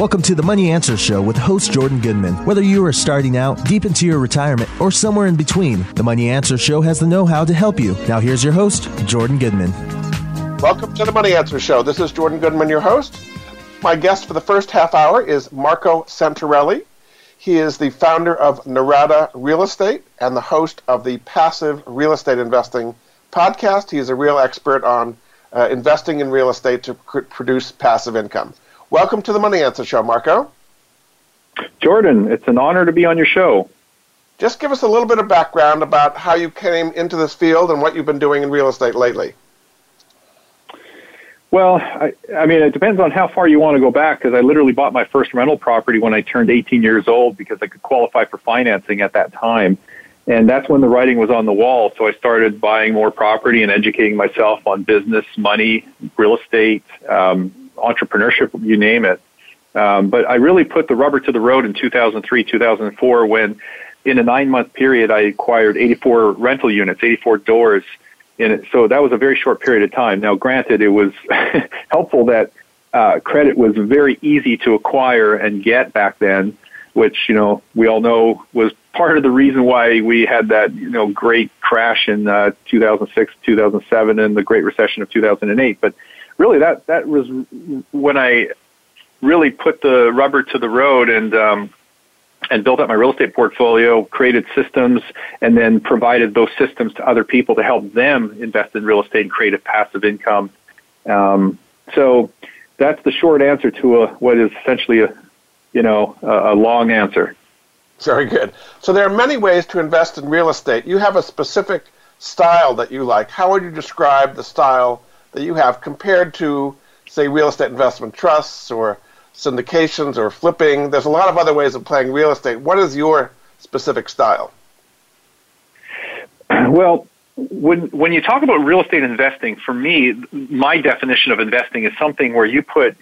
Welcome to the Money Answer Show with host Jordan Goodman. Whether you are starting out, deep into your retirement, or somewhere in between, the Money Answer Show has the know how to help you. Now, here's your host, Jordan Goodman. Welcome to the Money Answer Show. This is Jordan Goodman, your host. My guest for the first half hour is Marco Santarelli. He is the founder of Norada Real Estate and the host of the Passive Real Estate Investing podcast. He is a real expert on uh, investing in real estate to pr- produce passive income. Welcome to the Money Answer Show, Marco. Jordan, it's an honor to be on your show. Just give us a little bit of background about how you came into this field and what you've been doing in real estate lately. Well, I, I mean, it depends on how far you want to go back because I literally bought my first rental property when I turned 18 years old because I could qualify for financing at that time. And that's when the writing was on the wall. So I started buying more property and educating myself on business, money, real estate, um, entrepreneurship, you name it. Um, but I really put the rubber to the road in 2003, 2004, when in a nine month period I acquired 84 rental units, 84 doors. It. So that was a very short period of time. Now, granted, it was helpful that uh, credit was very easy to acquire and get back then, which you know we all know was part of the reason why we had that you know great crash in uh, 2006, 2007, and the Great Recession of 2008. But really that that was when I really put the rubber to the road and um, and built up my real estate portfolio, created systems, and then provided those systems to other people to help them invest in real estate and create a passive income. Um, so that's the short answer to a, what is essentially a you know a, a long answer. Very good. So there are many ways to invest in real estate. You have a specific style that you like. How would you describe the style that you have compared to, say, real estate investment trusts or syndications or flipping. There's a lot of other ways of playing real estate. What is your specific style? Well, when when you talk about real estate investing, for me, my definition of investing is something where you put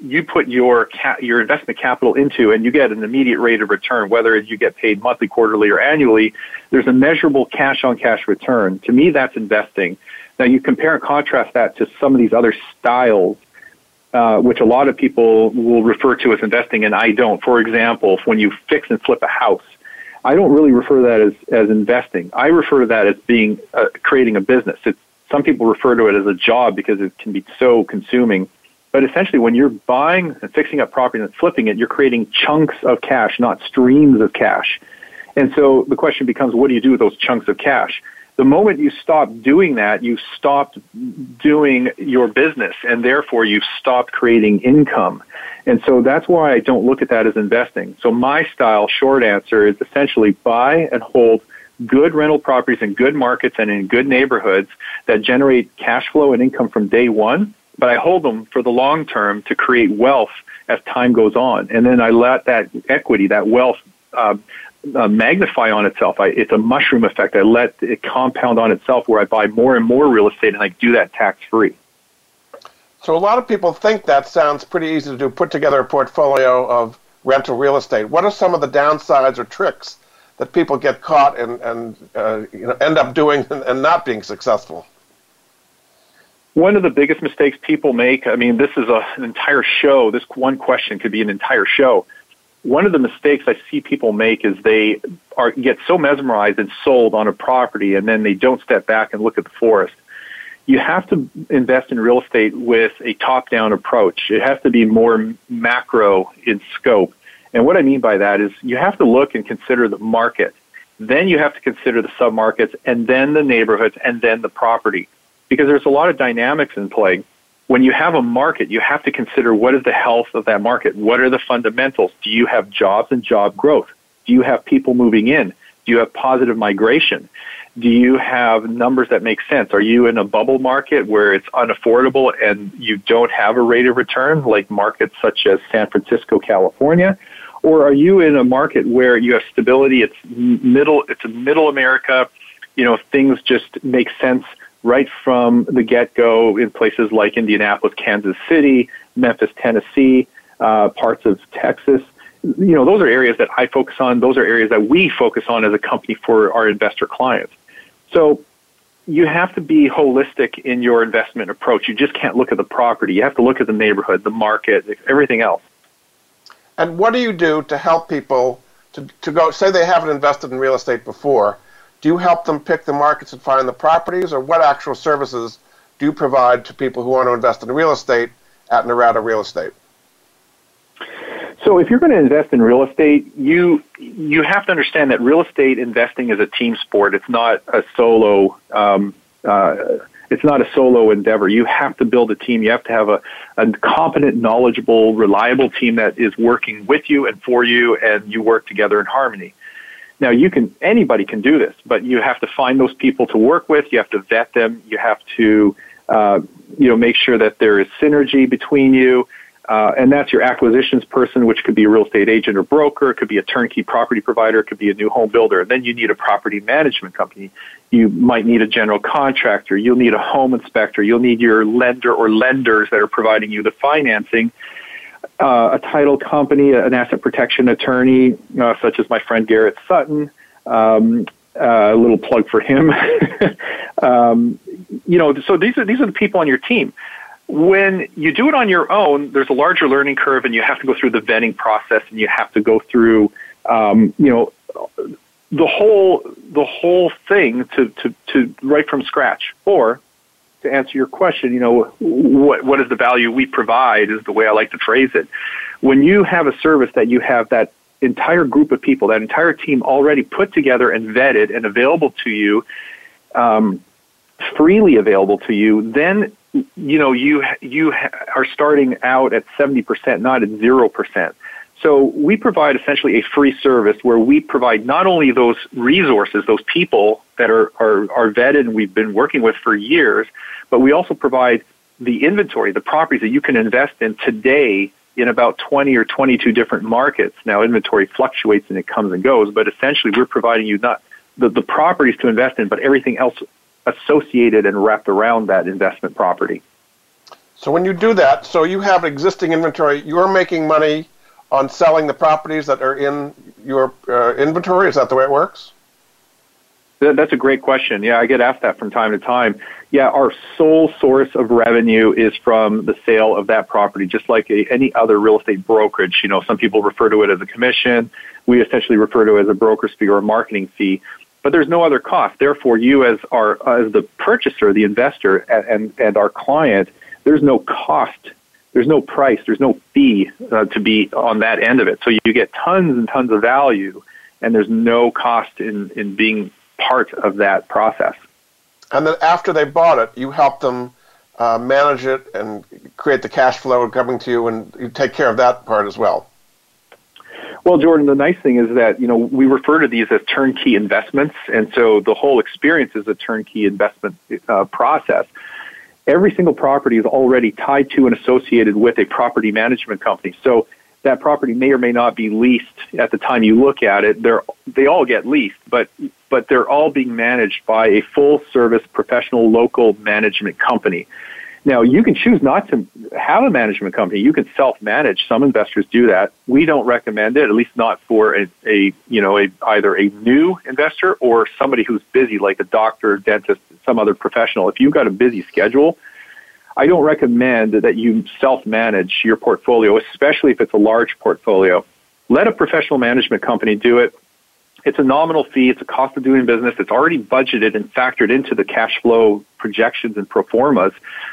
you put your ca- your investment capital into and you get an immediate rate of return whether you get paid monthly quarterly or annually there's a measurable cash on cash return to me that's investing now you compare and contrast that to some of these other styles, uh, which a lot of people will refer to as investing, and I don't. For example, when you fix and flip a house, I don't really refer to that as, as investing. I refer to that as being uh, creating a business. It's, some people refer to it as a job because it can be so consuming. But essentially, when you're buying and fixing up property and flipping it, you're creating chunks of cash, not streams of cash. And so the question becomes, what do you do with those chunks of cash? The moment you stop doing that, you stopped doing your business and therefore you've stopped creating income. And so that's why I don't look at that as investing. So my style, short answer, is essentially buy and hold good rental properties in good markets and in good neighborhoods that generate cash flow and income from day one, but I hold them for the long term to create wealth as time goes on. And then I let that equity, that wealth, uh, uh, magnify on itself. I, it's a mushroom effect. I let it compound on itself where I buy more and more real estate and I do that tax free. So a lot of people think that sounds pretty easy to do, put together a portfolio of rental real estate. What are some of the downsides or tricks that people get caught and, and uh, you know, end up doing and not being successful? One of the biggest mistakes people make, I mean, this is a, an entire show. This one question could be an entire show one of the mistakes I see people make is they are get so mesmerized and sold on a property and then they don't step back and look at the forest. You have to invest in real estate with a top-down approach. It has to be more macro in scope. And what I mean by that is you have to look and consider the market. Then you have to consider the submarkets and then the neighborhoods and then the property. Because there's a lot of dynamics in play when you have a market, you have to consider what is the health of that market? What are the fundamentals? Do you have jobs and job growth? Do you have people moving in? Do you have positive migration? Do you have numbers that make sense? Are you in a bubble market where it's unaffordable and you don't have a rate of return like markets such as San Francisco, California? Or are you in a market where you have stability? It's middle, it's middle America. You know, things just make sense right from the get go in places like Indianapolis, Kansas City, Memphis, Tennessee, uh, parts of Texas. You know, those are areas that I focus on. Those are areas that we focus on as a company for our investor clients. So you have to be holistic in your investment approach. You just can't look at the property. You have to look at the neighborhood, the market, everything else. And what do you do to help people to, to go, say they haven't invested in real estate before? Do you help them pick the markets and find the properties, or what actual services do you provide to people who want to invest in real estate at Norada Real Estate? So if you're going to invest in real estate, you you have to understand that real estate investing is a team sport. It's not a solo. Um, uh, it's not a solo endeavor. You have to build a team. You have to have a, a competent, knowledgeable, reliable team that is working with you and for you, and you work together in harmony. Now, you can anybody can do this, but you have to find those people to work with. You have to vet them. You have to uh, you know make sure that there is synergy between you. Uh, and that's your acquisitions person, which could be a real estate agent or broker. It could be a turnkey property provider. It could be a new home builder. And then you need a property management company. You might need a general contractor. You'll need a home inspector. You'll need your lender or lenders that are providing you the financing. Uh, a title company, an asset protection attorney, uh, such as my friend Garrett Sutton. Um, uh, a little plug for him. um, you know, so these are these are the people on your team when you do it on your own, there's a larger learning curve, and you have to go through the vetting process, and you have to go through, um, you know, the whole the whole thing to, to, to right from scratch. Or to answer your question, you know, what what is the value we provide is the way I like to phrase it. When you have a service that you have that entire group of people, that entire team already put together and vetted and available to you, um, freely available to you, then you know you you are starting out at 70% not at 0% so we provide essentially a free service where we provide not only those resources those people that are are, are vetted and we've been working with for years but we also provide the inventory the properties that you can invest in today in about 20 or 22 different markets now inventory fluctuates and it comes and goes but essentially we're providing you not the, the properties to invest in but everything else associated and wrapped around that investment property. So when you do that, so you have existing inventory, you're making money on selling the properties that are in your uh, inventory. Is that the way it works? That's a great question. Yeah, I get asked that from time to time. Yeah, our sole source of revenue is from the sale of that property, just like a, any other real estate brokerage. You know, some people refer to it as a commission. We essentially refer to it as a broker's fee or a marketing fee but there's no other cost. Therefore, you as our as the purchaser, the investor, and and our client, there's no cost, there's no price, there's no fee uh, to be on that end of it. So you get tons and tons of value, and there's no cost in in being part of that process. And then after they bought it, you help them uh, manage it and create the cash flow coming to you, and you take care of that part as well. Well, Jordan, the nice thing is that, you know, we refer to these as turnkey investments. And so the whole experience is a turnkey investment uh, process. Every single property is already tied to and associated with a property management company. So that property may or may not be leased at the time you look at it. They're, they all get leased, but, but they're all being managed by a full service professional local management company. Now, you can choose not to have a management company. You can self-manage. Some investors do that. We don't recommend it, at least not for a, a you know, a, either a new investor or somebody who's busy, like a doctor, dentist, some other professional. If you've got a busy schedule, I don't recommend that you self-manage your portfolio, especially if it's a large portfolio. Let a professional management company do it it's a nominal fee. It's a cost of doing business. It's already budgeted and factored into the cash flow projections and pro formas.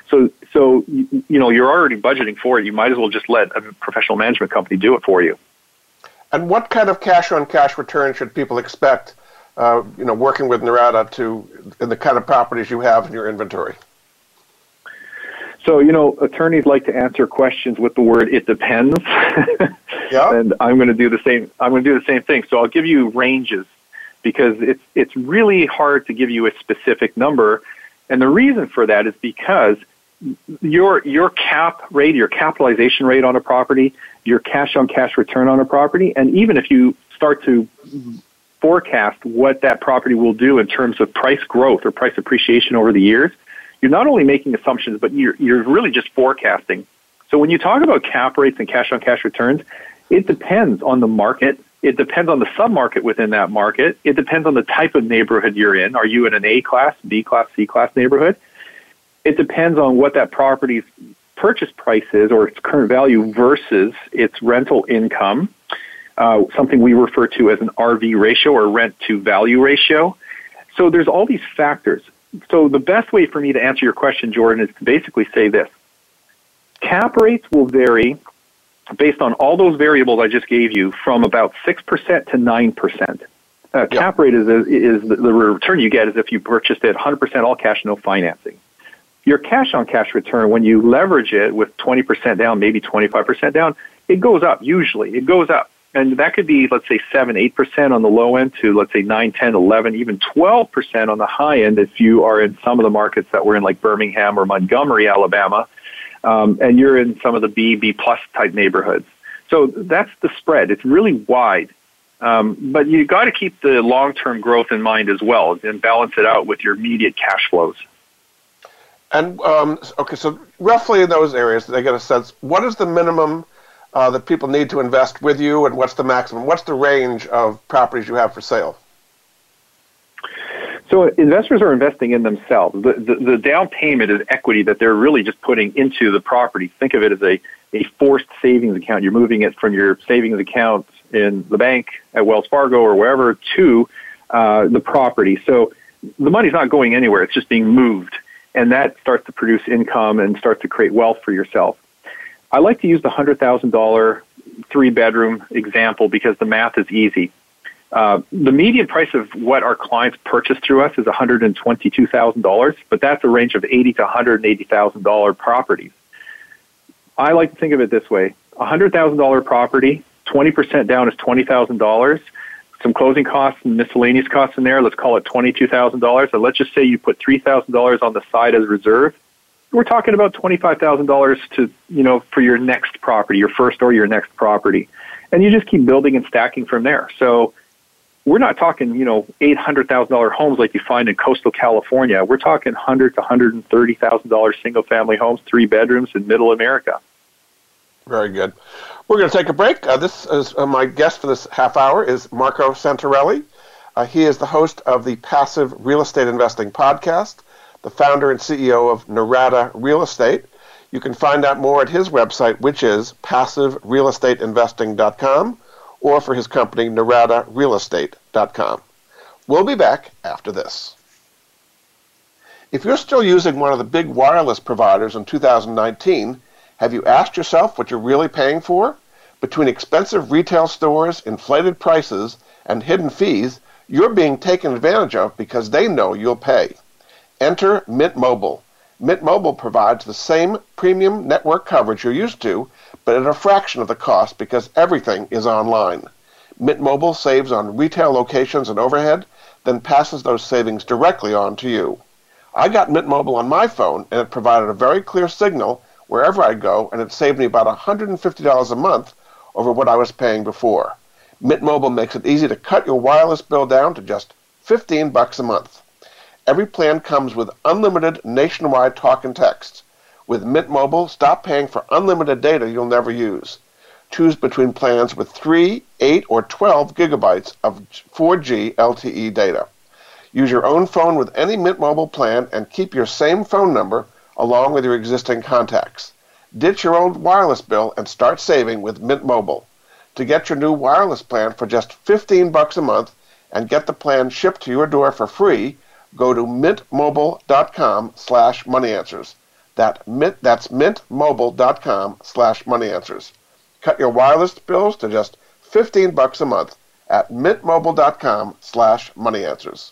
So, so you, you know you're already budgeting for it. You might as well just let a professional management company do it for you. And what kind of cash on cash return should people expect? Uh, you know, working with Norada to in the kind of properties you have in your inventory. So, you know, attorneys like to answer questions with the word "it depends," yeah. and I'm going to do the same. I'm going to do the same thing. So, I'll give you ranges because it's it's really hard to give you a specific number, and the reason for that is because your your cap rate, your capitalization rate on a property, your cash on cash return on a property, and even if you start to forecast what that property will do in terms of price growth or price appreciation over the years, you're not only making assumptions, but you're, you're really just forecasting. So when you talk about cap rates and cash on cash returns, it depends on the market. It depends on the submarket within that market. It depends on the type of neighborhood you're in. Are you in an A class, B class, C class neighborhood? It depends on what that property's purchase price is or its current value versus its rental income, uh, something we refer to as an RV ratio or rent to value ratio. So there's all these factors. So the best way for me to answer your question, Jordan, is to basically say this. Cap rates will vary based on all those variables I just gave you from about 6% to 9%. Uh, cap rate is, is the, the return you get is if you purchased it 100% all cash, no financing. Your cash on cash return, when you leverage it with 20% down, maybe 25% down, it goes up usually. It goes up. And that could be, let's say, 7, 8% on the low end to, let's say, 9, 10, 11, even 12% on the high end if you are in some of the markets that we're in, like Birmingham or Montgomery, Alabama, um, and you're in some of the B, B plus type neighborhoods. So that's the spread. It's really wide. Um, but you got to keep the long term growth in mind as well and balance it out with your immediate cash flows. And um, okay, so roughly in those areas, they get a sense. What is the minimum uh, that people need to invest with you, and what's the maximum? What's the range of properties you have for sale? So investors are investing in themselves. The, the, the, down payment is equity that they're really just putting into the property. Think of it as a, a forced savings account. You're moving it from your savings account in the bank at Wells Fargo or wherever to uh, the property. So the money's not going anywhere. It's just being moved. And that starts to produce income and starts to create wealth for yourself. I like to use the $100,000 three bedroom example because the math is easy. Uh, the median price of what our clients purchase through us is $122,000, but that's a range of eighty to $180,000 properties. I like to think of it this way: $100,000 property, 20% down is $20,000. Some closing costs and miscellaneous costs in there. Let's call it $22,000. And let's just say you put $3,000 on the side as reserve. We're talking about $25,000 to, you know, for your next property, your first or your next property. And you just keep building and stacking from there. So we're not talking, you know, eight hundred thousand dollar homes like you find in coastal California. We're talking hundred to hundred and thirty thousand dollar single family homes, three bedrooms in Middle America. Very good. We're going to take a break. Uh, this is uh, my guest for this half hour is Marco Santarelli. Uh, he is the host of the Passive Real Estate Investing podcast, the founder and CEO of Norada Real Estate. You can find out more at his website, which is passiverealestateinvesting.com or for his company, NoradaRealEstate.com. We'll be back after this. If you're still using one of the big wireless providers in 2019, have you asked yourself what you're really paying for? Between expensive retail stores, inflated prices, and hidden fees, you're being taken advantage of because they know you'll pay. Enter Mint Mobile. Mint Mobile provides the same premium network coverage you're used to, but at a fraction of the cost because everything is online. Mint Mobile saves on retail locations and overhead, then passes those savings directly on to you. I got Mint Mobile on my phone, and it provided a very clear signal wherever I go, and it saved me about $150 a month over what I was paying before. Mint Mobile makes it easy to cut your wireless bill down to just 15 bucks a month. Every plan comes with unlimited nationwide talk and text. With Mint Mobile, stop paying for unlimited data you'll never use. Choose between plans with 3, 8, or 12 gigabytes of 4G LTE data. Use your own phone with any Mint Mobile plan and keep your same phone number along with your existing contacts. Ditch your old wireless bill and start saving with Mint Mobile. To get your new wireless plan for just 15 bucks a month and get the plan shipped to your door for free, go to mintmobile.com slash moneyanswers. That mint, that's mintmobile.com slash moneyanswers. Cut your wireless bills to just 15 bucks a month at mintmobile.com slash moneyanswers.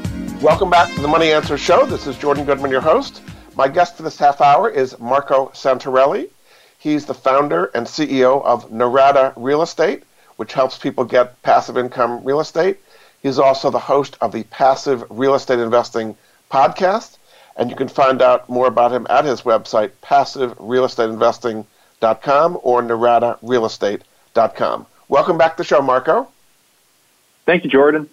Welcome back to the Money Answer Show. This is Jordan Goodman, your host. My guest for this half hour is Marco Santarelli. He's the founder and CEO of Norada Real Estate, which helps people get passive income real estate. He's also the host of the Passive Real Estate Investing podcast, and you can find out more about him at his website, passiverealestateinvesting.com or noradarealestate.com. Welcome back to the show, Marco. Thank you, Jordan.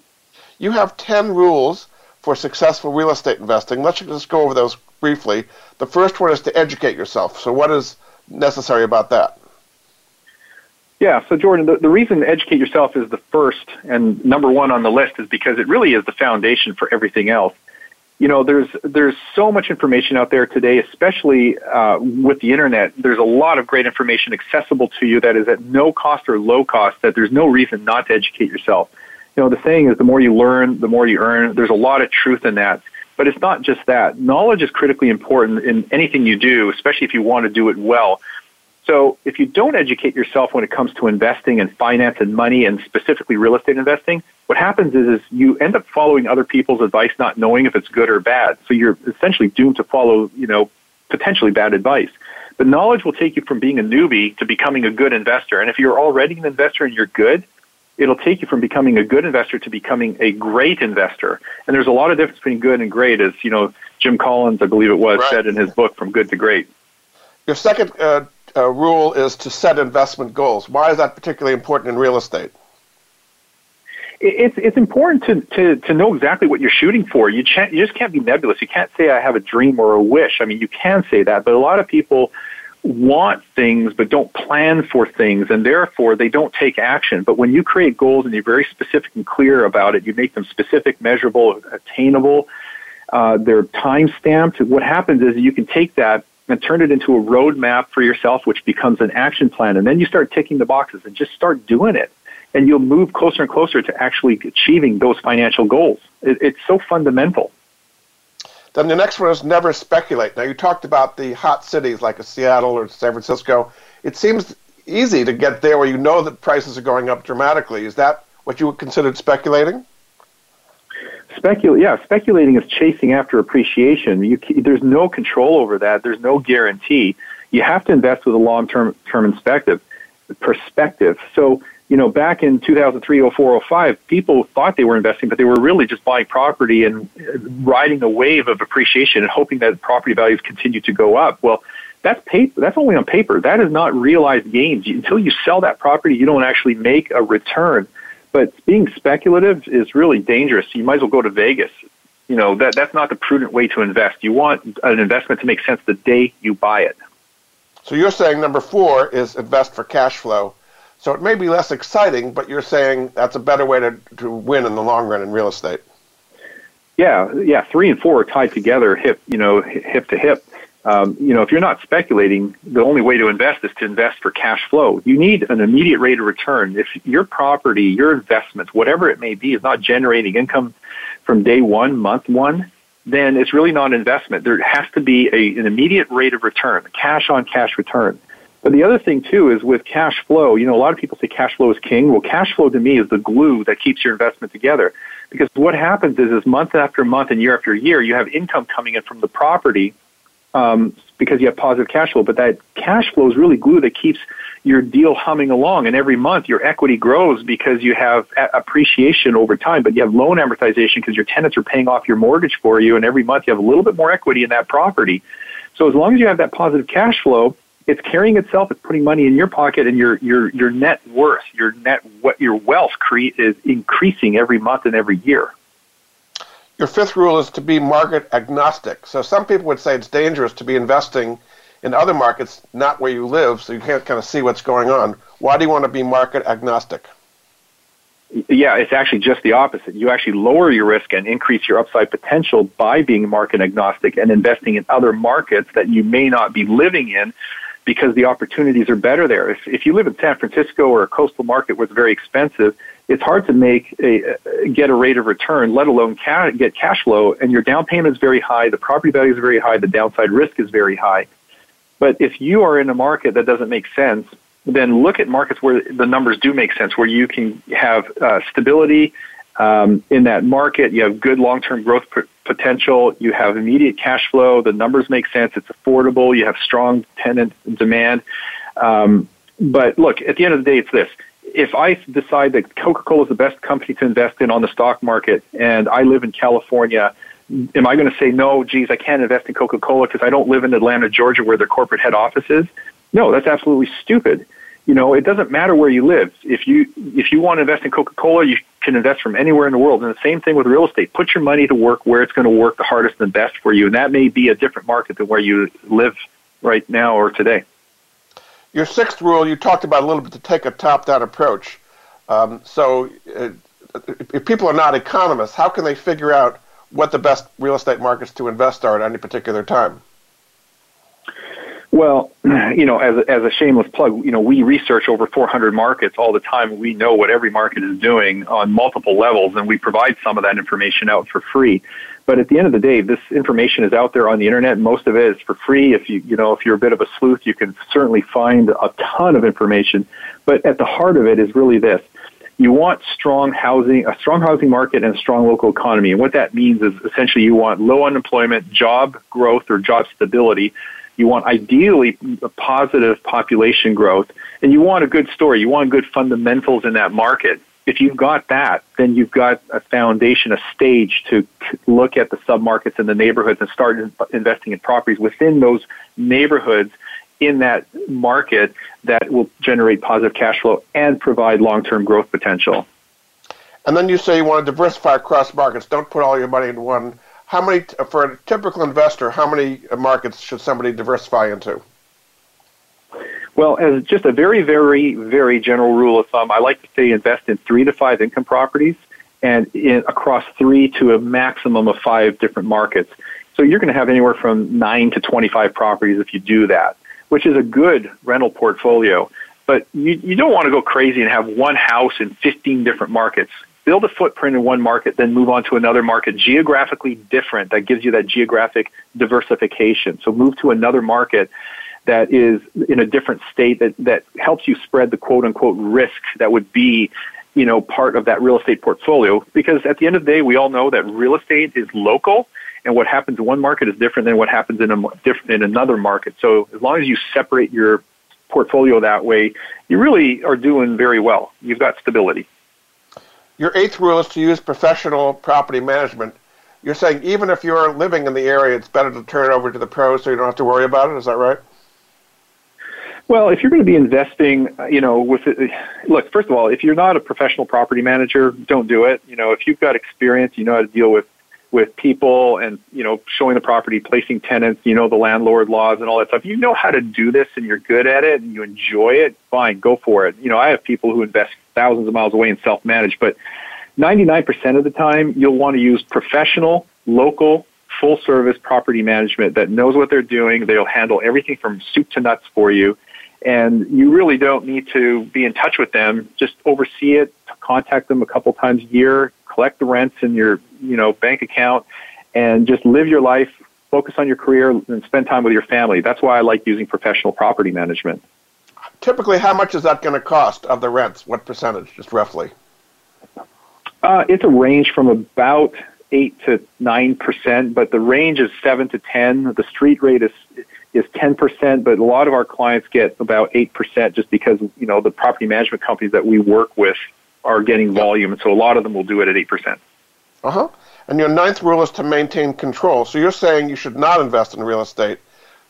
You have 10 rules for successful real estate investing. Let's just go over those briefly. The first one is to educate yourself. So, what is necessary about that? Yeah, so Jordan, the, the reason educate yourself is the first and number one on the list is because it really is the foundation for everything else you know, there's there's so much information out there today, especially uh, with the internet. There's a lot of great information accessible to you that is at no cost or low cost. That there's no reason not to educate yourself. You know, the saying is the more you learn, the more you earn. There's a lot of truth in that. But it's not just that. Knowledge is critically important in anything you do, especially if you want to do it well. So if you don't educate yourself when it comes to investing and finance and money and specifically real estate investing, what happens is, is you end up following other people's advice not knowing if it's good or bad. So you're essentially doomed to follow, you know, potentially bad advice. But knowledge will take you from being a newbie to becoming a good investor. And if you're already an investor and you're good, it'll take you from becoming a good investor to becoming a great investor. And there's a lot of difference between good and great, as you know, Jim Collins, I believe it was, right. said in his book, From Good to Great. Your second uh, uh, rule is to set investment goals. Why is that particularly important in real estate? It's it's important to, to, to know exactly what you're shooting for. You, ch- you just can't be nebulous. You can't say I have a dream or a wish. I mean, you can say that, but a lot of people want things but don't plan for things and therefore they don't take action. But when you create goals and you're very specific and clear about it, you make them specific, measurable, attainable, uh, they're time stamped. What happens is you can take that and turn it into a roadmap for yourself, which becomes an action plan. And then you start ticking the boxes and just start doing it. And you'll move closer and closer to actually achieving those financial goals. It, it's so fundamental. Then the next one is never speculate. Now, you talked about the hot cities like Seattle or San Francisco. It seems easy to get there where you know that prices are going up dramatically. Is that what you would consider speculating? Specul- yeah, speculating is chasing after appreciation. You, there's no control over that. There's no guarantee. You have to invest with a long-term term perspective. Perspective. So, you know, back in 2003, 04, 05, people thought they were investing, but they were really just buying property and uh, riding a wave of appreciation and hoping that property values continue to go up. Well, that's paper. That's only on paper. That is not realized gains. Until you sell that property, you don't actually make a return. But being speculative is really dangerous. You might as well go to Vegas. You know, that, that's not the prudent way to invest. You want an investment to make sense the day you buy it. So you're saying number four is invest for cash flow. So it may be less exciting, but you're saying that's a better way to, to win in the long run in real estate. Yeah, yeah. Three and four are tied together, hip, you know, hip to hip um, you know, if you're not speculating, the only way to invest is to invest for cash flow. You need an immediate rate of return. If your property, your investment, whatever it may be, is not generating income from day one, month one, then it's really not an investment. There has to be a, an immediate rate of return, cash on cash return. But the other thing too is with cash flow, you know, a lot of people say cash flow is king. Well, cash flow to me is the glue that keeps your investment together. Because what happens is, is month after month and year after year, you have income coming in from the property um, because you have positive cash flow. But that cash flow is really glue that keeps your deal humming along. And every month your equity grows because you have appreciation over time, but you have loan amortization because your tenants are paying off your mortgage for you. And every month you have a little bit more equity in that property. So as long as you have that positive cash flow, it's carrying itself. It's putting money in your pocket, and your your your net worth, your net what your wealth cre- is increasing every month and every year. Your fifth rule is to be market agnostic. So some people would say it's dangerous to be investing in other markets, not where you live, so you can't kind of see what's going on. Why do you want to be market agnostic? Yeah, it's actually just the opposite. You actually lower your risk and increase your upside potential by being market agnostic and investing in other markets that you may not be living in because the opportunities are better there. If, if you live in San Francisco or a coastal market where it's very expensive, it's hard to make a, get a rate of return, let alone ca- get cash flow, and your down payment is very high, the property value is very high, the downside risk is very high. But if you are in a market that doesn't make sense, then look at markets where the numbers do make sense, where you can have uh, stability um, in that market, you have good long-term growth p- potential, you have immediate cash flow, the numbers make sense, it's affordable, you have strong tenant demand. Um, but look, at the end of the day, it's this if I decide that Coca Cola is the best company to invest in on the stock market and I live in California, am I going to say, no, geez, I can't invest in Coca Cola because I don't live in Atlanta, Georgia, where their corporate head office is? No, that's absolutely stupid. You know, it doesn't matter where you live. If you if you want to invest in Coca Cola, you can invest from anywhere in the world. And the same thing with real estate. Put your money to work where it's going to work the hardest and best for you, and that may be a different market than where you live right now or today. Your sixth rule, you talked about a little bit to take a top-down approach. Um, so, uh, if people are not economists, how can they figure out what the best real estate markets to invest are at any particular time? Well, you know, as a, as a shameless plug, you know, we research over 400 markets all the time. We know what every market is doing on multiple levels, and we provide some of that information out for free. But at the end of the day, this information is out there on the internet. Most of it is for free. If you, you know, if you're a bit of a sleuth, you can certainly find a ton of information. But at the heart of it is really this. You want strong housing, a strong housing market and a strong local economy. And what that means is essentially you want low unemployment, job growth or job stability. You want ideally a positive population growth and you want a good story. You want good fundamentals in that market if you've got that, then you've got a foundation, a stage to look at the submarkets and the neighborhoods and start investing in properties within those neighborhoods in that market that will generate positive cash flow and provide long-term growth potential. And then you say you want to diversify across markets. Don't put all your money in one. How many, for a typical investor, how many markets should somebody diversify into? Well, as just a very, very, very general rule of thumb, I like to say invest in three to five income properties and in, across three to a maximum of five different markets. So you're going to have anywhere from nine to 25 properties if you do that, which is a good rental portfolio. But you, you don't want to go crazy and have one house in 15 different markets. Build a footprint in one market, then move on to another market geographically different. That gives you that geographic diversification. So move to another market that is in a different state that, that helps you spread the quote unquote risk that would be you know part of that real estate portfolio because at the end of the day we all know that real estate is local and what happens in one market is different than what happens in a different in another market so as long as you separate your portfolio that way you really are doing very well you've got stability your eighth rule is to use professional property management. You're saying even if you're living in the area it's better to turn it over to the pros so you don't have to worry about it. Is that right? Well, if you're going to be investing, uh, you know, with it, look, first of all, if you're not a professional property manager, don't do it. You know, if you've got experience, you know how to deal with with people and you know showing the property, placing tenants, you know the landlord laws and all that stuff. You know how to do this and you're good at it and you enjoy it. Fine, go for it. You know, I have people who invest thousands of miles away and self manage, but 99% of the time you'll want to use professional, local, full service property management that knows what they're doing. They'll handle everything from soup to nuts for you and you really don't need to be in touch with them. Just oversee it, contact them a couple times a year, collect the rents in your you know bank account, and just live your life. Focus on your career and spend time with your family. That's why I like using professional property management. Typically, how much is that going to cost of the rents? What percentage, just roughly? Uh, it's a range from about eight to nine percent, but the range is seven to ten. The street rate is is 10%, but a lot of our clients get about 8% just because, you know, the property management companies that we work with are getting volume. And so a lot of them will do it at 8%. Uh huh. And your ninth rule is to maintain control. So you're saying you should not invest in real estate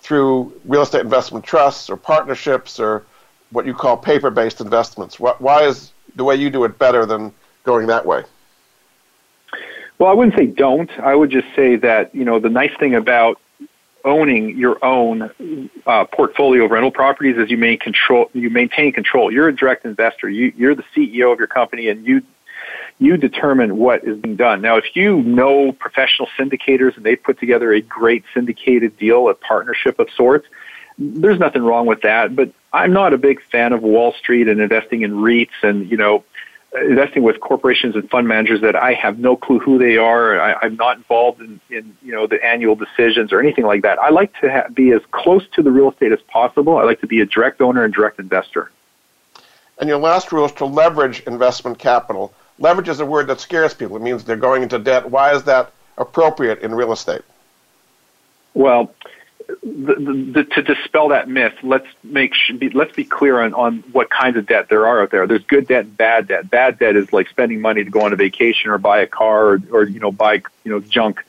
through real estate investment trusts or partnerships or what you call paper based investments. Why is the way you do it better than going that way? Well, I wouldn't say don't. I would just say that, you know, the nice thing about owning your own uh, portfolio of rental properties is you maintain control. You maintain control. You're a direct investor. You, you're the CEO of your company, and you you determine what is being done. Now, if you know professional syndicators and they put together a great syndicated deal, a partnership of sorts, there's nothing wrong with that. But I'm not a big fan of Wall Street and investing in REITs and you know investing with corporations and fund managers that I have no clue who they are. I, I'm not involved in, in you know the annual decisions or anything like that. I like to ha- be as close to the real estate as possible. I like to be a direct owner and direct investor. And your last rule is to leverage investment capital. Leverage is a word that scares people. It means they're going into debt. Why is that appropriate in real estate? Well, the, the, to dispel that myth, let's make be, let's be clear on, on what kinds of debt there are out there. There's good debt and bad debt. Bad debt is like spending money to go on a vacation or buy a car or, or you know buy you know junk.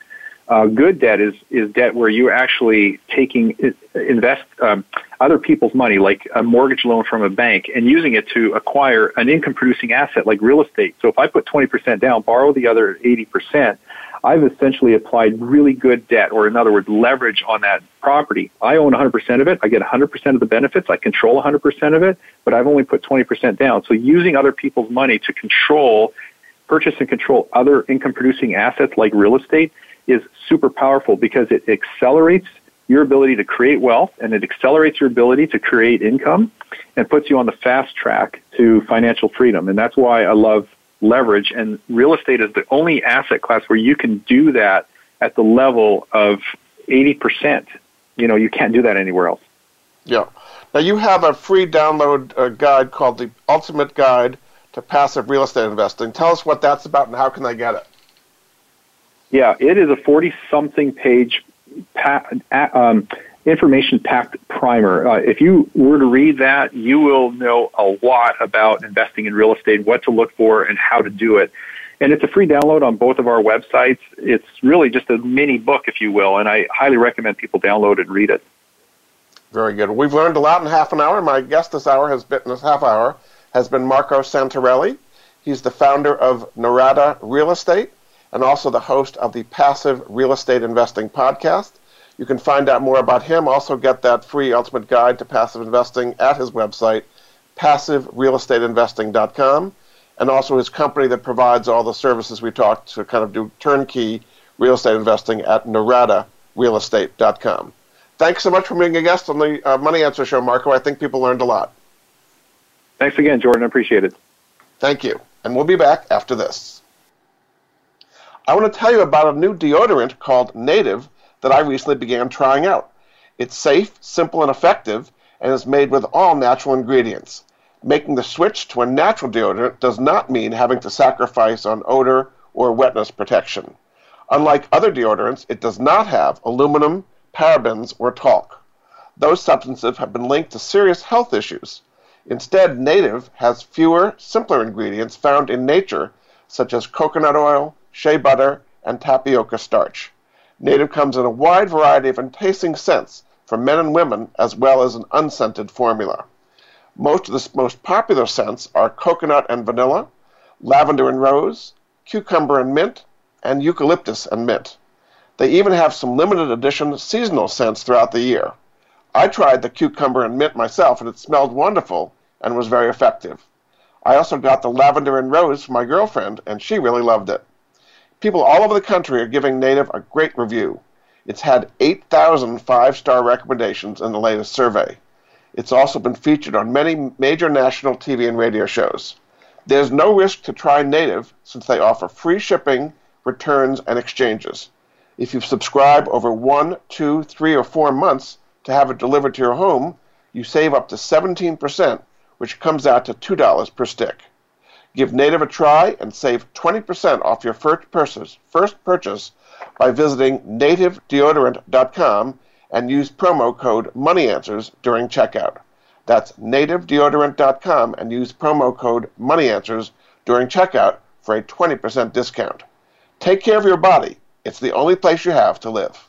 Uh, good debt is is debt where you're actually taking invest um, other people's money, like a mortgage loan from a bank, and using it to acquire an income producing asset like real estate. So if I put 20% down, borrow the other 80%, I've essentially applied really good debt, or in other words, leverage on that property. I own 100% of it. I get 100% of the benefits. I control 100% of it, but I've only put 20% down. So using other people's money to control, purchase and control other income producing assets like real estate is super powerful because it accelerates your ability to create wealth and it accelerates your ability to create income and puts you on the fast track to financial freedom. And that's why I love leverage. And real estate is the only asset class where you can do that at the level of 80%. You know, you can't do that anywhere else. Yeah. Now, you have a free download uh, guide called The Ultimate Guide to Passive Real Estate Investing. Tell us what that's about and how can they get it? Yeah, it is a 40 something page pa- um, information packed primer. Uh, if you were to read that, you will know a lot about investing in real estate, what to look for, and how to do it. And it's a free download on both of our websites. It's really just a mini book, if you will, and I highly recommend people download and read it. Very good. We've learned a lot in half an hour. My guest this hour has been this half hour has been Marco Santarelli. He's the founder of Norada Real Estate and also the host of the Passive Real Estate Investing podcast. You can find out more about him, also get that free ultimate guide to passive investing at his website, passiverealestateinvesting.com, and also his company that provides all the services we talked to kind of do turnkey real estate investing at noradarealestate.com. Thanks so much for being a guest on the uh, Money Answer Show, Marco. I think people learned a lot. Thanks again, Jordan. I appreciate it. Thank you. And we'll be back after this. I want to tell you about a new deodorant called Native that I recently began trying out. It's safe, simple, and effective, and is made with all natural ingredients. Making the switch to a natural deodorant does not mean having to sacrifice on odor or wetness protection. Unlike other deodorants, it does not have aluminum, parabens, or talc. Those substances have been linked to serious health issues. Instead, Native has fewer, simpler ingredients found in nature, such as coconut oil, shea butter, and tapioca starch. Native comes in a wide variety of enticing scents for men and women, as well as an unscented formula. Most of the most popular scents are coconut and vanilla, lavender and rose, cucumber and mint, and eucalyptus and mint. They even have some limited edition seasonal scents throughout the year. I tried the cucumber and mint myself, and it smelled wonderful and was very effective. I also got the lavender and rose for my girlfriend, and she really loved it. People all over the country are giving Native a great review. It's had 8,000 five star recommendations in the latest survey. It's also been featured on many major national TV and radio shows. There's no risk to try Native since they offer free shipping, returns, and exchanges. If you subscribe over one, two, three, or four months to have it delivered to your home, you save up to 17%, which comes out to $2 per stick. Give Native a try and save 20% off your first purchase, first purchase by visiting nativedeodorant.com and use promo code MONEYAnswers during checkout. That's nativedeodorant.com and use promo code MONEYAnswers during checkout for a 20% discount. Take care of your body. It's the only place you have to live.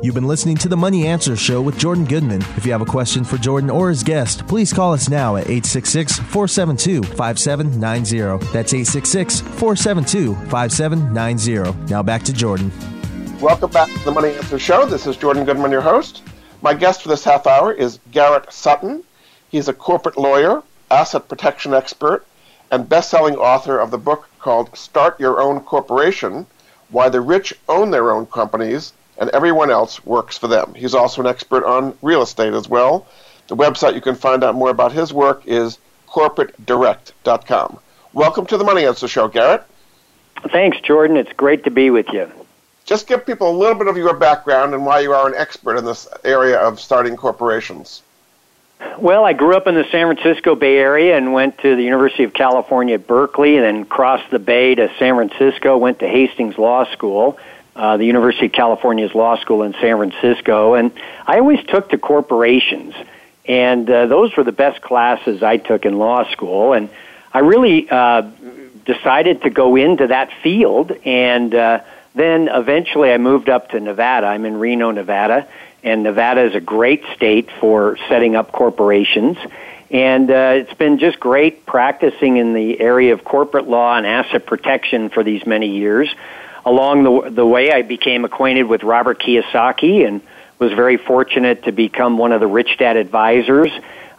You've been listening to the Money Answer Show with Jordan Goodman. If you have a question for Jordan or his guest, please call us now at 866 472 5790. That's 866 472 5790. Now back to Jordan. Welcome back to the Money Answer Show. This is Jordan Goodman, your host. My guest for this half hour is Garrett Sutton. He's a corporate lawyer, asset protection expert, and best selling author of the book called Start Your Own Corporation Why the Rich Own Their Own Companies and everyone else works for them. He's also an expert on real estate as well. The website you can find out more about his work is corporatedirect.com. Welcome to the Money Answer Show, Garrett. Thanks, Jordan. It's great to be with you. Just give people a little bit of your background and why you are an expert in this area of starting corporations. Well, I grew up in the San Francisco Bay Area and went to the University of California at Berkeley, and then crossed the Bay to San Francisco, went to Hastings Law School uh, the University of California's law school in San Francisco, and I always took to corporations, and uh, those were the best classes I took in law school, and I really uh, decided to go into that field, and uh, then eventually I moved up to Nevada. I'm in Reno, Nevada, and Nevada is a great state for setting up corporations. And uh, it's been just great practicing in the area of corporate law and asset protection for these many years along the, the way, I became acquainted with Robert Kiyosaki and was very fortunate to become one of the Rich Dad advisors.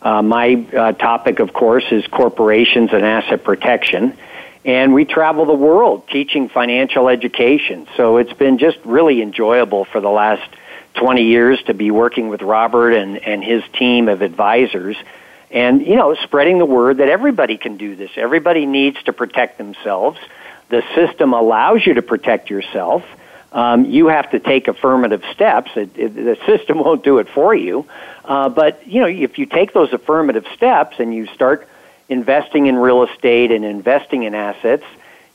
Uh, my uh, topic, of course, is corporations and asset protection. And we travel the world teaching financial education. So it's been just really enjoyable for the last 20 years to be working with Robert and, and his team of advisors and, you know, spreading the word that everybody can do this. Everybody needs to protect themselves the system allows you to protect yourself. Um, you have to take affirmative steps. It, it, the system won't do it for you. Uh, but you know, if you take those affirmative steps and you start investing in real estate and investing in assets,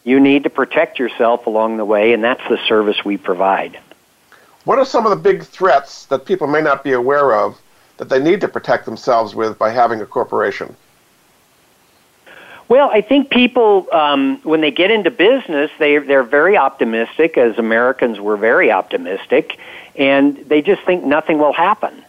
you need to protect yourself along the way, and that's the service we provide. What are some of the big threats that people may not be aware of that they need to protect themselves with by having a corporation? Well, I think people, um, when they get into business, they they're very optimistic. As Americans, we're very optimistic, and they just think nothing will happen.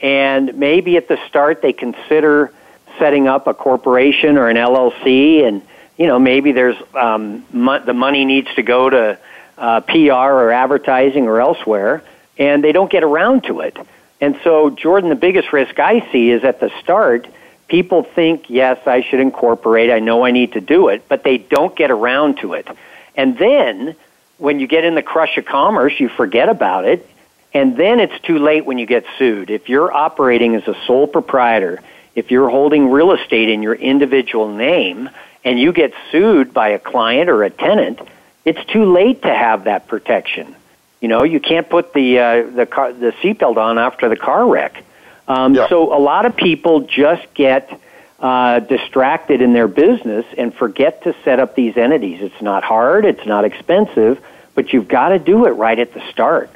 And maybe at the start, they consider setting up a corporation or an LLC, and you know maybe there's um, mo- the money needs to go to uh, PR or advertising or elsewhere, and they don't get around to it. And so, Jordan, the biggest risk I see is at the start, people think, yes, I should incorporate, I know I need to do it, but they don't get around to it. And then, when you get in the crush of commerce, you forget about it, and then it's too late when you get sued. If you're operating as a sole proprietor, if you're holding real estate in your individual name, and you get sued by a client or a tenant, it's too late to have that protection. You know, you can't put the uh, the car the seatbelt on after the car wreck. Um, yeah. So a lot of people just get uh, distracted in their business and forget to set up these entities. It's not hard, it's not expensive, but you've got to do it right at the start.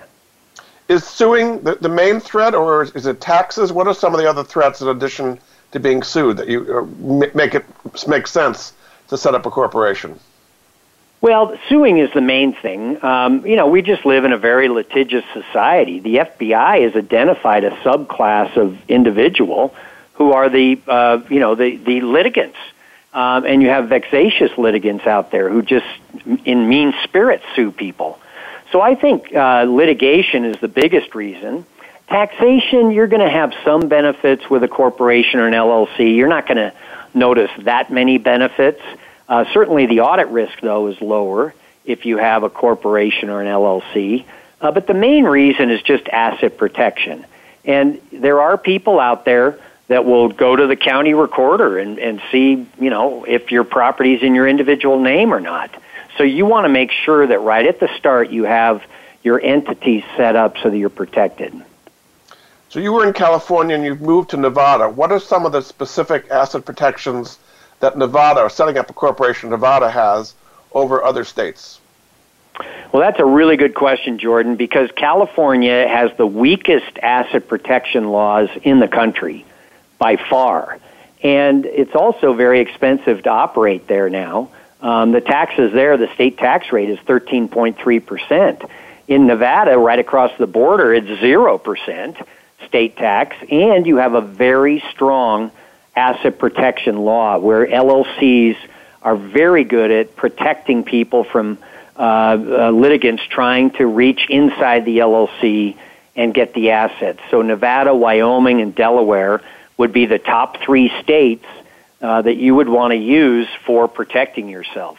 Is suing the, the main threat, or is it taxes? What are some of the other threats in addition to being sued that you uh, make it make sense to set up a corporation? Well, suing is the main thing. Um, you know, we just live in a very litigious society. The FBI has identified a subclass of individual who are the, uh, you know, the, the litigants. Um, and you have vexatious litigants out there who just, in mean spirits, sue people. So I think uh, litigation is the biggest reason. Taxation, you're going to have some benefits with a corporation or an LLC. You're not going to notice that many benefits. Uh, certainly, the audit risk, though, is lower if you have a corporation or an LLC. Uh, but the main reason is just asset protection. And there are people out there that will go to the county recorder and, and see, you know, if your property is in your individual name or not. So you want to make sure that right at the start you have your entities set up so that you're protected. So you were in California and you've moved to Nevada. What are some of the specific asset protections that Nevada, or setting up a corporation Nevada has over other states? Well, that's a really good question, Jordan, because California has the weakest asset protection laws in the country by far. And it's also very expensive to operate there now. Um, the taxes there, the state tax rate is 13.3%. In Nevada, right across the border, it's 0% state tax, and you have a very strong asset protection law where LLCs are very good at protecting people from uh, uh, litigants trying to reach inside the LLC and get the assets. So Nevada, Wyoming, and Delaware would be the top three states uh, that you would want to use for protecting yourself.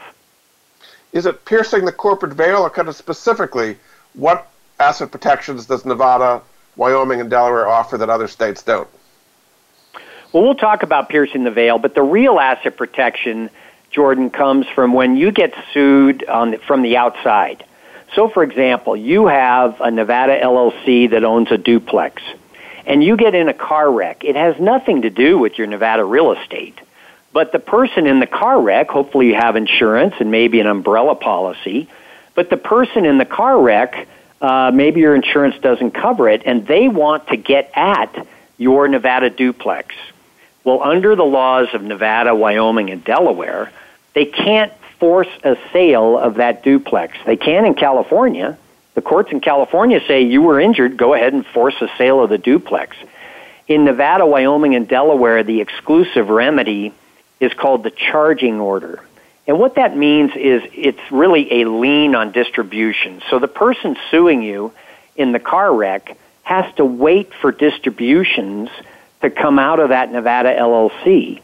Is it piercing the corporate veil, or kind of specifically, what asset protections does Nevada, Wyoming, and Delaware offer that other states don't? Well, we'll talk about piercing the veil, but the real asset protection, Jordan, comes from when you get sued on, from the outside. So, for example, you have a Nevada LLC that owns a duplex, and you get in a car wreck. It has nothing to do with your Nevada real estate. But the person in the car wreck, hopefully you have insurance and maybe an umbrella policy, but the person in the car wreck, uh, maybe your insurance doesn't cover it, and they want to get at your Nevada duplex. Well, under the laws of Nevada, Wyoming, and Delaware, they can't force a sale of that duplex. They can in California. The courts in California say you were injured, go ahead and force a sale of the duplex. In Nevada, Wyoming, and Delaware, the exclusive remedy is called the charging order. And what that means is it's really a lien on distribution. So the person suing you in the car wreck has to wait for distributions to come out of that Nevada LLC.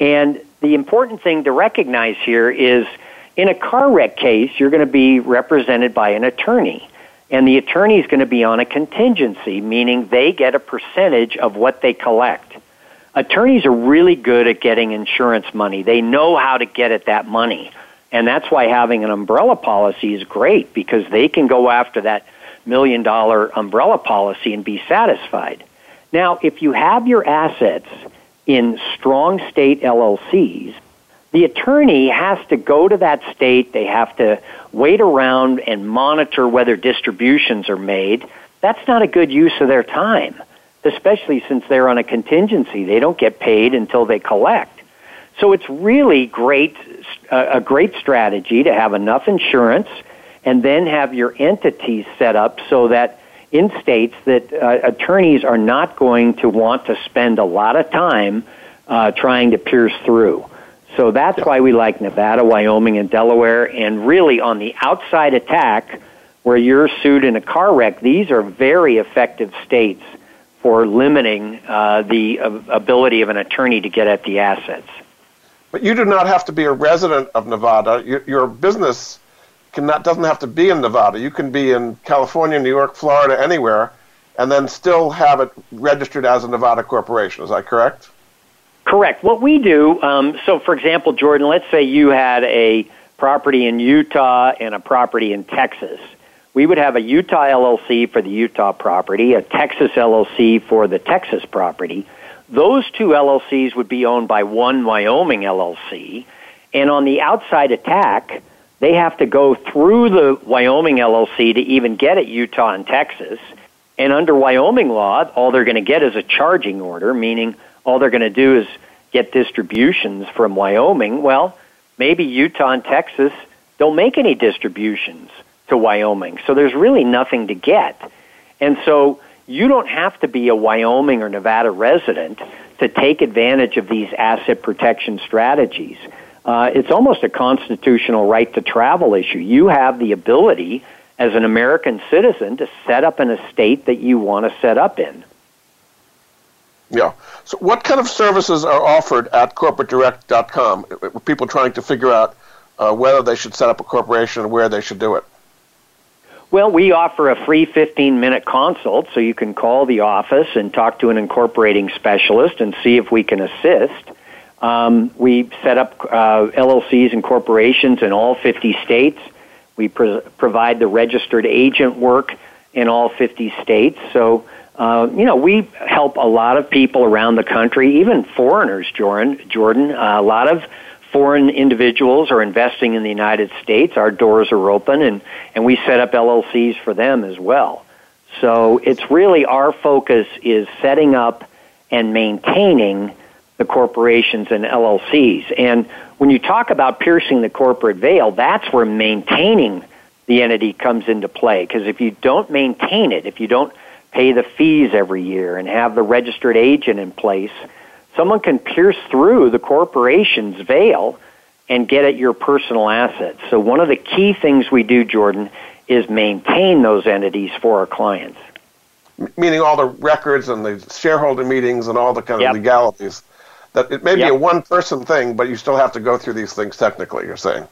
And the important thing to recognize here is in a car wreck case, you're going to be represented by an attorney. And the attorney is going to be on a contingency, meaning they get a percentage of what they collect. Attorneys are really good at getting insurance money. They know how to get at that money. And that's why having an umbrella policy is great because they can go after that million dollar umbrella policy and be satisfied. Now, if you have your assets in strong state LLCs, the attorney has to go to that state. They have to wait around and monitor whether distributions are made. That's not a good use of their time, especially since they're on a contingency. They don't get paid until they collect. So it's really great, a great strategy to have enough insurance and then have your entities set up so that in states that uh, attorneys are not going to want to spend a lot of time uh, trying to pierce through. So that's why we like Nevada, Wyoming, and Delaware. And really, on the outside attack, where you're sued in a car wreck, these are very effective states for limiting uh, the ability of an attorney to get at the assets. But you do not have to be a resident of Nevada. Your, your business cannot, doesn't have to be in Nevada. You can be in California, New York, Florida, anywhere, and then still have it registered as a Nevada corporation. Is that correct? Correct. What we do, um, so for example, Jordan, let's say you had a property in Utah and a property in Texas. We would have a Utah LLC for the Utah property, a Texas LLC for the Texas property. Those two LLCs would be owned by one Wyoming LLC. And on the outside attack, they have to go through the Wyoming LLC to even get at Utah and Texas. And under Wyoming law, all they're going to get is a charging order, meaning all they're going to do is get distributions from Wyoming. Well, maybe Utah and Texas don't make any distributions to Wyoming. So there's really nothing to get. And so you don't have to be a Wyoming or Nevada resident to take advantage of these asset protection strategies uh, it's almost a constitutional right to travel issue. You have the ability as an American citizen to set up in a state that you want to set up in. Yeah. So, what kind of services are offered at corporatedirect.com? People trying to figure out uh, whether they should set up a corporation and where they should do it. Well, we offer a free 15 minute consult so you can call the office and talk to an incorporating specialist and see if we can assist. Um, we set up uh, LLCs and corporations in all 50 states. We pro- provide the registered agent work in all 50 states. So, uh, you know, we help a lot of people around the country, even foreigners, Jordan. Jordan, uh, a lot of foreign individuals are investing in the United States. Our doors are open, and, and we set up LLCs for them as well. So it's really our focus is setting up and maintaining the corporations and LLCs. And when you talk about piercing the corporate veil, that's where maintaining the entity comes into play. Because if you don't maintain it, if you don't pay the fees every year and have the registered agent in place, someone can pierce through the corporation's veil and get at your personal assets. So one of the key things we do, Jordan, is maintain those entities for our clients. Meaning all the records and the shareholder meetings and all the kind of yep. legalities. That it may be yep. a one person thing, but you still have to go through these things technically, you're saying.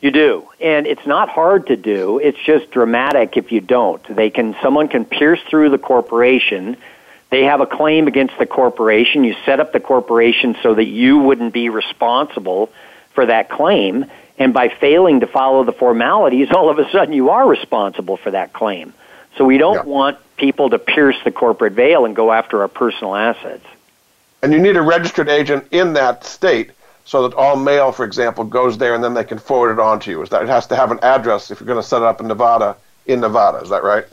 You do. And it's not hard to do. It's just dramatic if you don't. They can someone can pierce through the corporation. They have a claim against the corporation. You set up the corporation so that you wouldn't be responsible for that claim. And by failing to follow the formalities, all of a sudden you are responsible for that claim. So we don't yeah. want people to pierce the corporate veil and go after our personal assets. And you need a registered agent in that state so that all mail, for example, goes there and then they can forward it on to you. Is that it has to have an address if you're going to set it up in Nevada in Nevada? Is that right?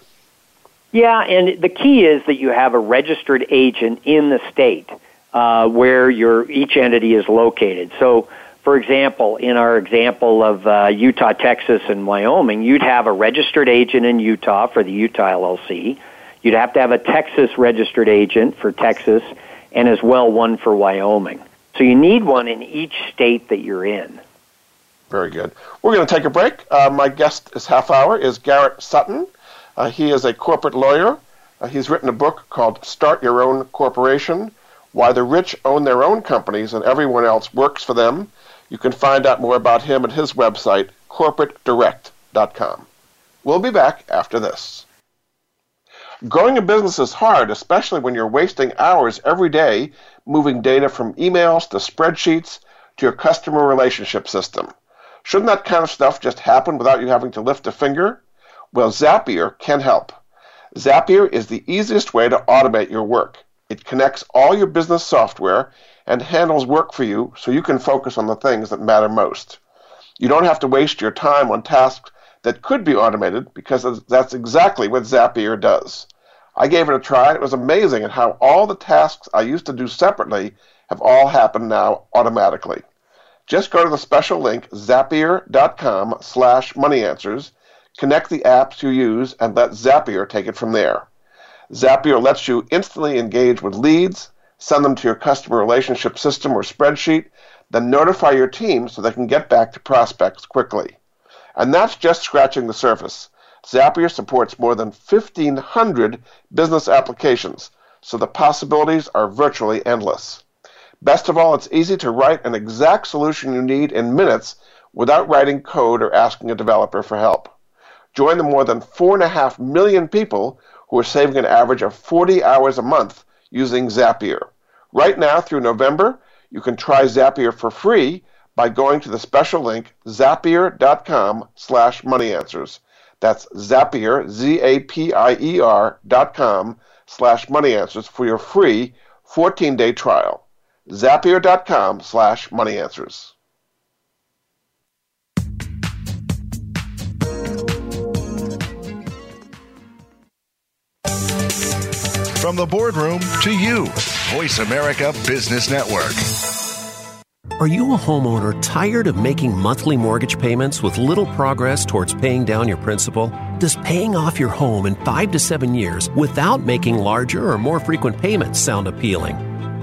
Yeah, and the key is that you have a registered agent in the state uh, where your each entity is located. So, for example, in our example of uh, Utah, Texas, and Wyoming, you'd have a registered agent in Utah for the Utah LLC. You'd have to have a Texas registered agent for Texas and as well one for Wyoming. So you need one in each state that you're in. Very good. We're going to take a break. Uh, my guest this half hour is Garrett Sutton. Uh, he is a corporate lawyer. Uh, he's written a book called Start Your Own Corporation Why the Rich Own Their Own Companies and Everyone Else Works for Them. You can find out more about him at his website, corporatedirect.com. We'll be back after this. Growing a business is hard, especially when you're wasting hours every day moving data from emails to spreadsheets to your customer relationship system. Shouldn't that kind of stuff just happen without you having to lift a finger? Well, Zapier can help. Zapier is the easiest way to automate your work. It connects all your business software and handles work for you so you can focus on the things that matter most. You don't have to waste your time on tasks that could be automated because that's exactly what Zapier does. I gave it a try. And it was amazing at how all the tasks I used to do separately have all happened now automatically. Just go to the special link zapier.com slash moneyanswers, connect the apps you use, and let Zapier take it from there. Zapier lets you instantly engage with leads, send them to your customer relationship system or spreadsheet, then notify your team so they can get back to prospects quickly. And that's just scratching the surface. Zapier supports more than 1,500 business applications, so the possibilities are virtually endless. Best of all, it's easy to write an exact solution you need in minutes without writing code or asking a developer for help. Join the more than 4.5 million people who are saving an average of 40 hours a month using Zapier. Right now through November, you can try Zapier for free by going to the special link zapier.com slash moneyanswers. That's Zapier, Z-A-P-I-E-R dot com slash moneyanswers for your free 14-day trial. Zapier.com slash money answers. From the boardroom to you, Voice America Business Network. Are you a homeowner tired of making monthly mortgage payments with little progress towards paying down your principal? Does paying off your home in five to seven years without making larger or more frequent payments sound appealing?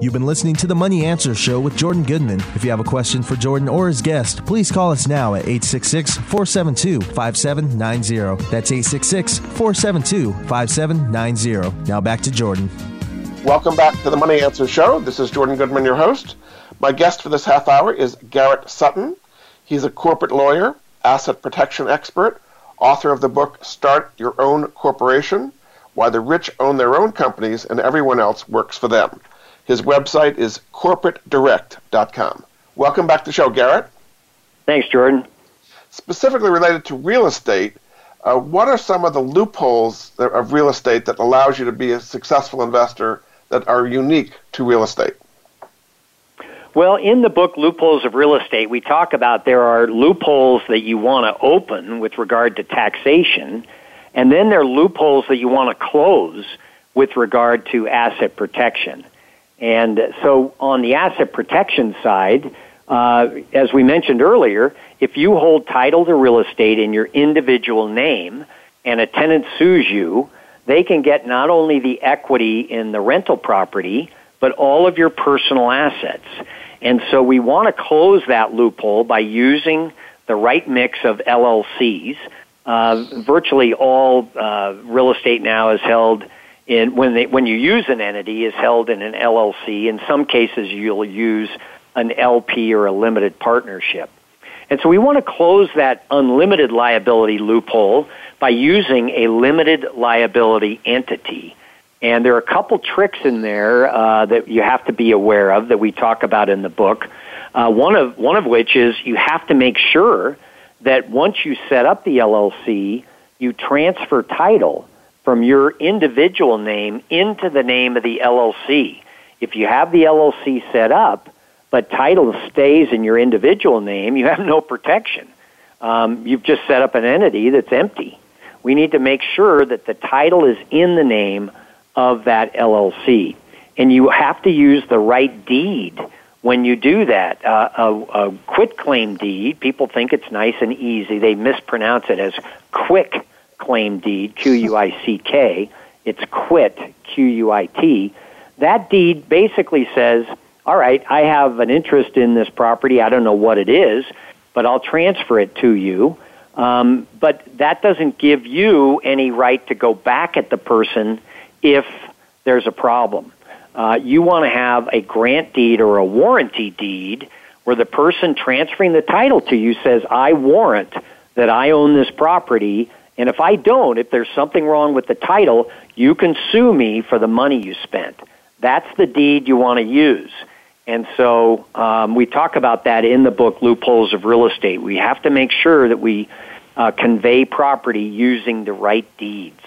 You've been listening to the Money Answer Show with Jordan Goodman. If you have a question for Jordan or his guest, please call us now at 866 472 5790. That's 866 472 5790. Now back to Jordan. Welcome back to the Money Answer Show. This is Jordan Goodman, your host. My guest for this half hour is Garrett Sutton. He's a corporate lawyer, asset protection expert, author of the book Start Your Own Corporation Why the Rich Own Their Own Companies and Everyone Else Works for Them. His website is corporatedirect.com. Welcome back to the show, Garrett. Thanks, Jordan. Specifically related to real estate, uh, what are some of the loopholes of real estate that allows you to be a successful investor that are unique to real estate? Well, in the book Loopholes of Real Estate, we talk about there are loopholes that you want to open with regard to taxation, and then there are loopholes that you want to close with regard to asset protection. And so on the asset protection side, uh, as we mentioned earlier, if you hold title to real estate in your individual name and a tenant sues you, they can get not only the equity in the rental property, but all of your personal assets. And so we want to close that loophole by using the right mix of LLCs. Uh, virtually all uh, real estate now is held in when they when you use an entity is held in an LLC. In some cases, you'll use an LP or a limited partnership. And so we want to close that unlimited liability loophole by using a limited liability entity. And there are a couple tricks in there uh, that you have to be aware of that we talk about in the book. Uh, one of one of which is you have to make sure that once you set up the LLC, you transfer title from your individual name into the name of the LLC. If you have the LLC set up, but title stays in your individual name, you have no protection. Um, you've just set up an entity that's empty. We need to make sure that the title is in the name of that LLC. And you have to use the right deed when you do that. Uh, a, a quit claim deed, people think it's nice and easy. They mispronounce it as quick claim deed, Q U I C K. It's quit, Q U I T. That deed basically says, all right, I have an interest in this property. I don't know what it is, but I'll transfer it to you. Um, but that doesn't give you any right to go back at the person if there's a problem. Uh, you want to have a grant deed or a warranty deed where the person transferring the title to you says, I warrant that I own this property and if I don't, if there's something wrong with the title, you can sue me for the money you spent. That's the deed you want to use. And so um, we talk about that in the book, Loopholes of Real Estate. We have to make sure that we uh, convey property using the right deeds.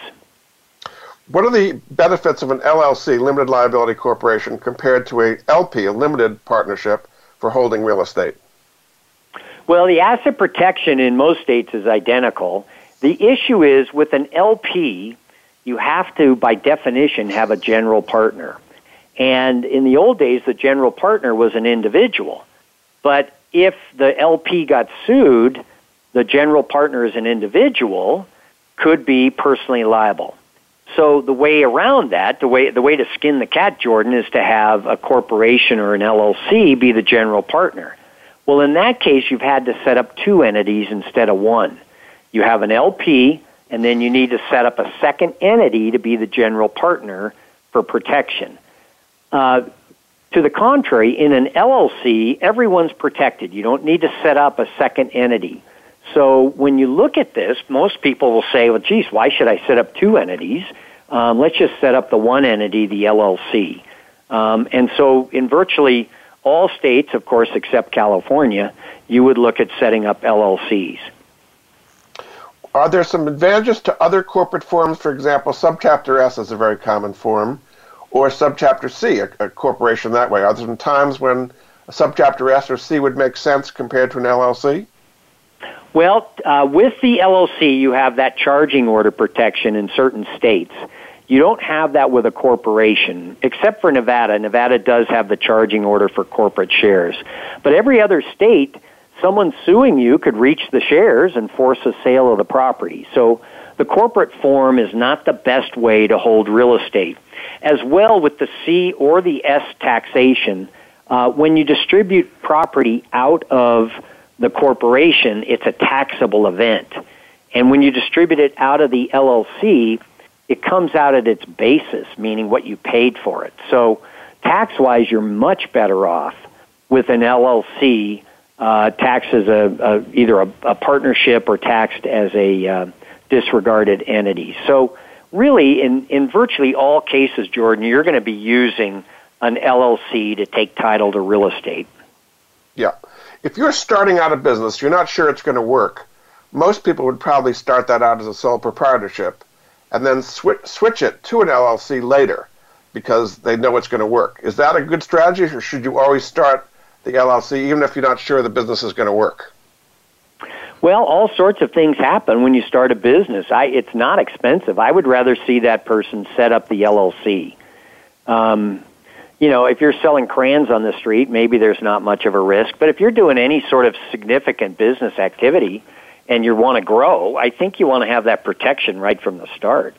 What are the benefits of an LLC, limited liability corporation, compared to a LP, a limited partnership, for holding real estate? Well, the asset protection in most states is identical. The issue is with an LP, you have to, by definition, have a general partner. And in the old days, the general partner was an individual. But if the LP got sued, the general partner as an individual could be personally liable. So the way around that, the way the way to skin the cat, Jordan, is to have a corporation or an LLC be the general partner. Well, in that case, you've had to set up two entities instead of one. You have an LP, and then you need to set up a second entity to be the general partner for protection. Uh, to the contrary, in an LLC, everyone's protected. You don't need to set up a second entity. So when you look at this, most people will say, well, geez, why should I set up two entities? Um, let's just set up the one entity, the LLC. Um, and so in virtually all states, of course, except California, you would look at setting up LLCs. Are there some advantages to other corporate forms? For example, Subchapter S is a very common form, or Subchapter C, a, a corporation that way. Are there some times when a Subchapter S or C would make sense compared to an LLC? Well, uh, with the LLC, you have that charging order protection in certain states. You don't have that with a corporation, except for Nevada. Nevada does have the charging order for corporate shares. But every other state, someone suing you could reach the shares and force a sale of the property. So the corporate form is not the best way to hold real estate. As well with the C or the S taxation, uh, when you distribute property out of the corporation, it's a taxable event. And when you distribute it out of the LLC, it comes out at its basis, meaning what you paid for it. So tax wise, you're much better off with an LLC uh, taxed as a, a either a, a, partnership or taxed as a uh, disregarded entity. So really, in, in virtually all cases, Jordan, you're going to be using an LLC to take title to real estate. Yeah if you're starting out a business, you're not sure it's going to work. Most people would probably start that out as a sole proprietorship and then switch, switch it to an LLC later because they know it's going to work. Is that a good strategy, or should you always start the LLC even if you're not sure the business is going to work? Well, all sorts of things happen when you start a business. I, it's not expensive. I would rather see that person set up the LLC. Um, you know, if you're selling crayons on the street, maybe there's not much of a risk. But if you're doing any sort of significant business activity and you want to grow, I think you want to have that protection right from the start.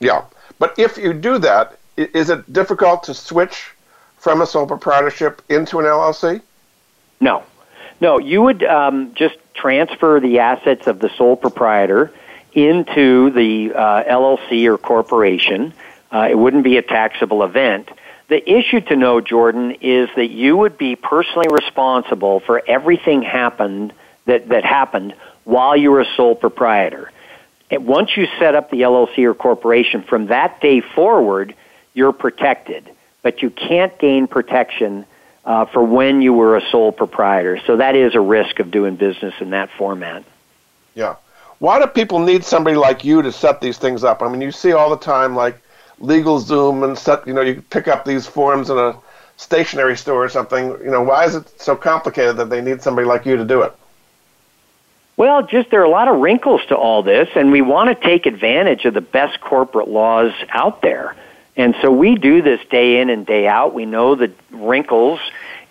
Yeah. But if you do that, is it difficult to switch from a sole proprietorship into an LLC? No. No, you would um, just transfer the assets of the sole proprietor into the uh, LLC or corporation. Uh, it wouldn't be a taxable event the issue to know, Jordan, is that you would be personally responsible for everything happened that, that happened while you were a sole proprietor. And once you set up the LLC or corporation, from that day forward, you're protected. But you can't gain protection uh, for when you were a sole proprietor. So that is a risk of doing business in that format. Yeah. Why do people need somebody like you to set these things up? I mean, you see all the time, like LegalZoom and set, you know, you pick up these forms in a stationery store or something. You know, why is it so complicated that they need somebody like you to do it? Well, just there are a lot of wrinkles to all this, and we want to take advantage of the best corporate laws out there. And so we do this day in and day out. We know the wrinkles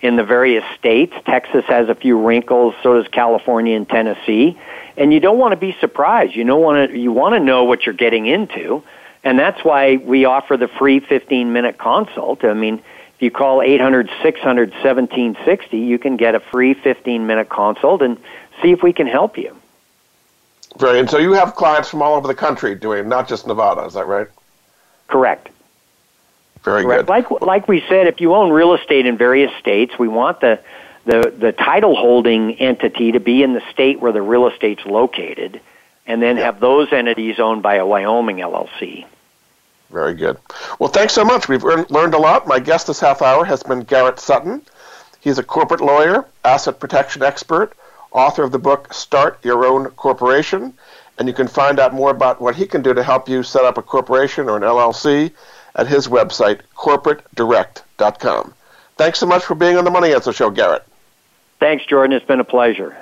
in the various states. Texas has a few wrinkles, so does California and Tennessee. And you don't want to be surprised. You don't want to you want to know what you're getting into. And that's why we offer the free 15 minute consult. I mean, if you call 800 600 1760, you can get a free 15 minute consult and see if we can help you. Right. And so you have clients from all over the country doing not just Nevada, is that right? Correct. Very Correct. good. Like like we said, if you own real estate in various states, we want the the the title holding entity to be in the state where the real estate's located and then have those entities owned by a Wyoming LLC. Very good. Well, thanks so much. We've learned a lot. My guest this half hour has been Garrett Sutton. He's a corporate lawyer, asset protection expert, author of the book Start Your Own Corporation, and you can find out more about what he can do to help you set up a corporation or an LLC at his website, corporatedirect.com. Thanks so much for being on the Money Answer Show, Garrett. Thanks, Jordan. It's been a pleasure.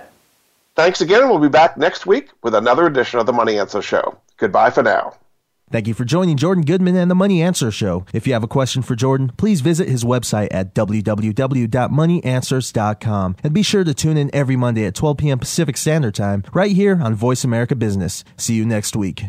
Thanks again. We'll be back next week with another edition of the Money Answer Show. Goodbye for now. Thank you for joining Jordan Goodman and the Money Answer Show. If you have a question for Jordan, please visit his website at www.moneyanswers.com and be sure to tune in every Monday at 12 p.m. Pacific Standard Time right here on Voice America Business. See you next week.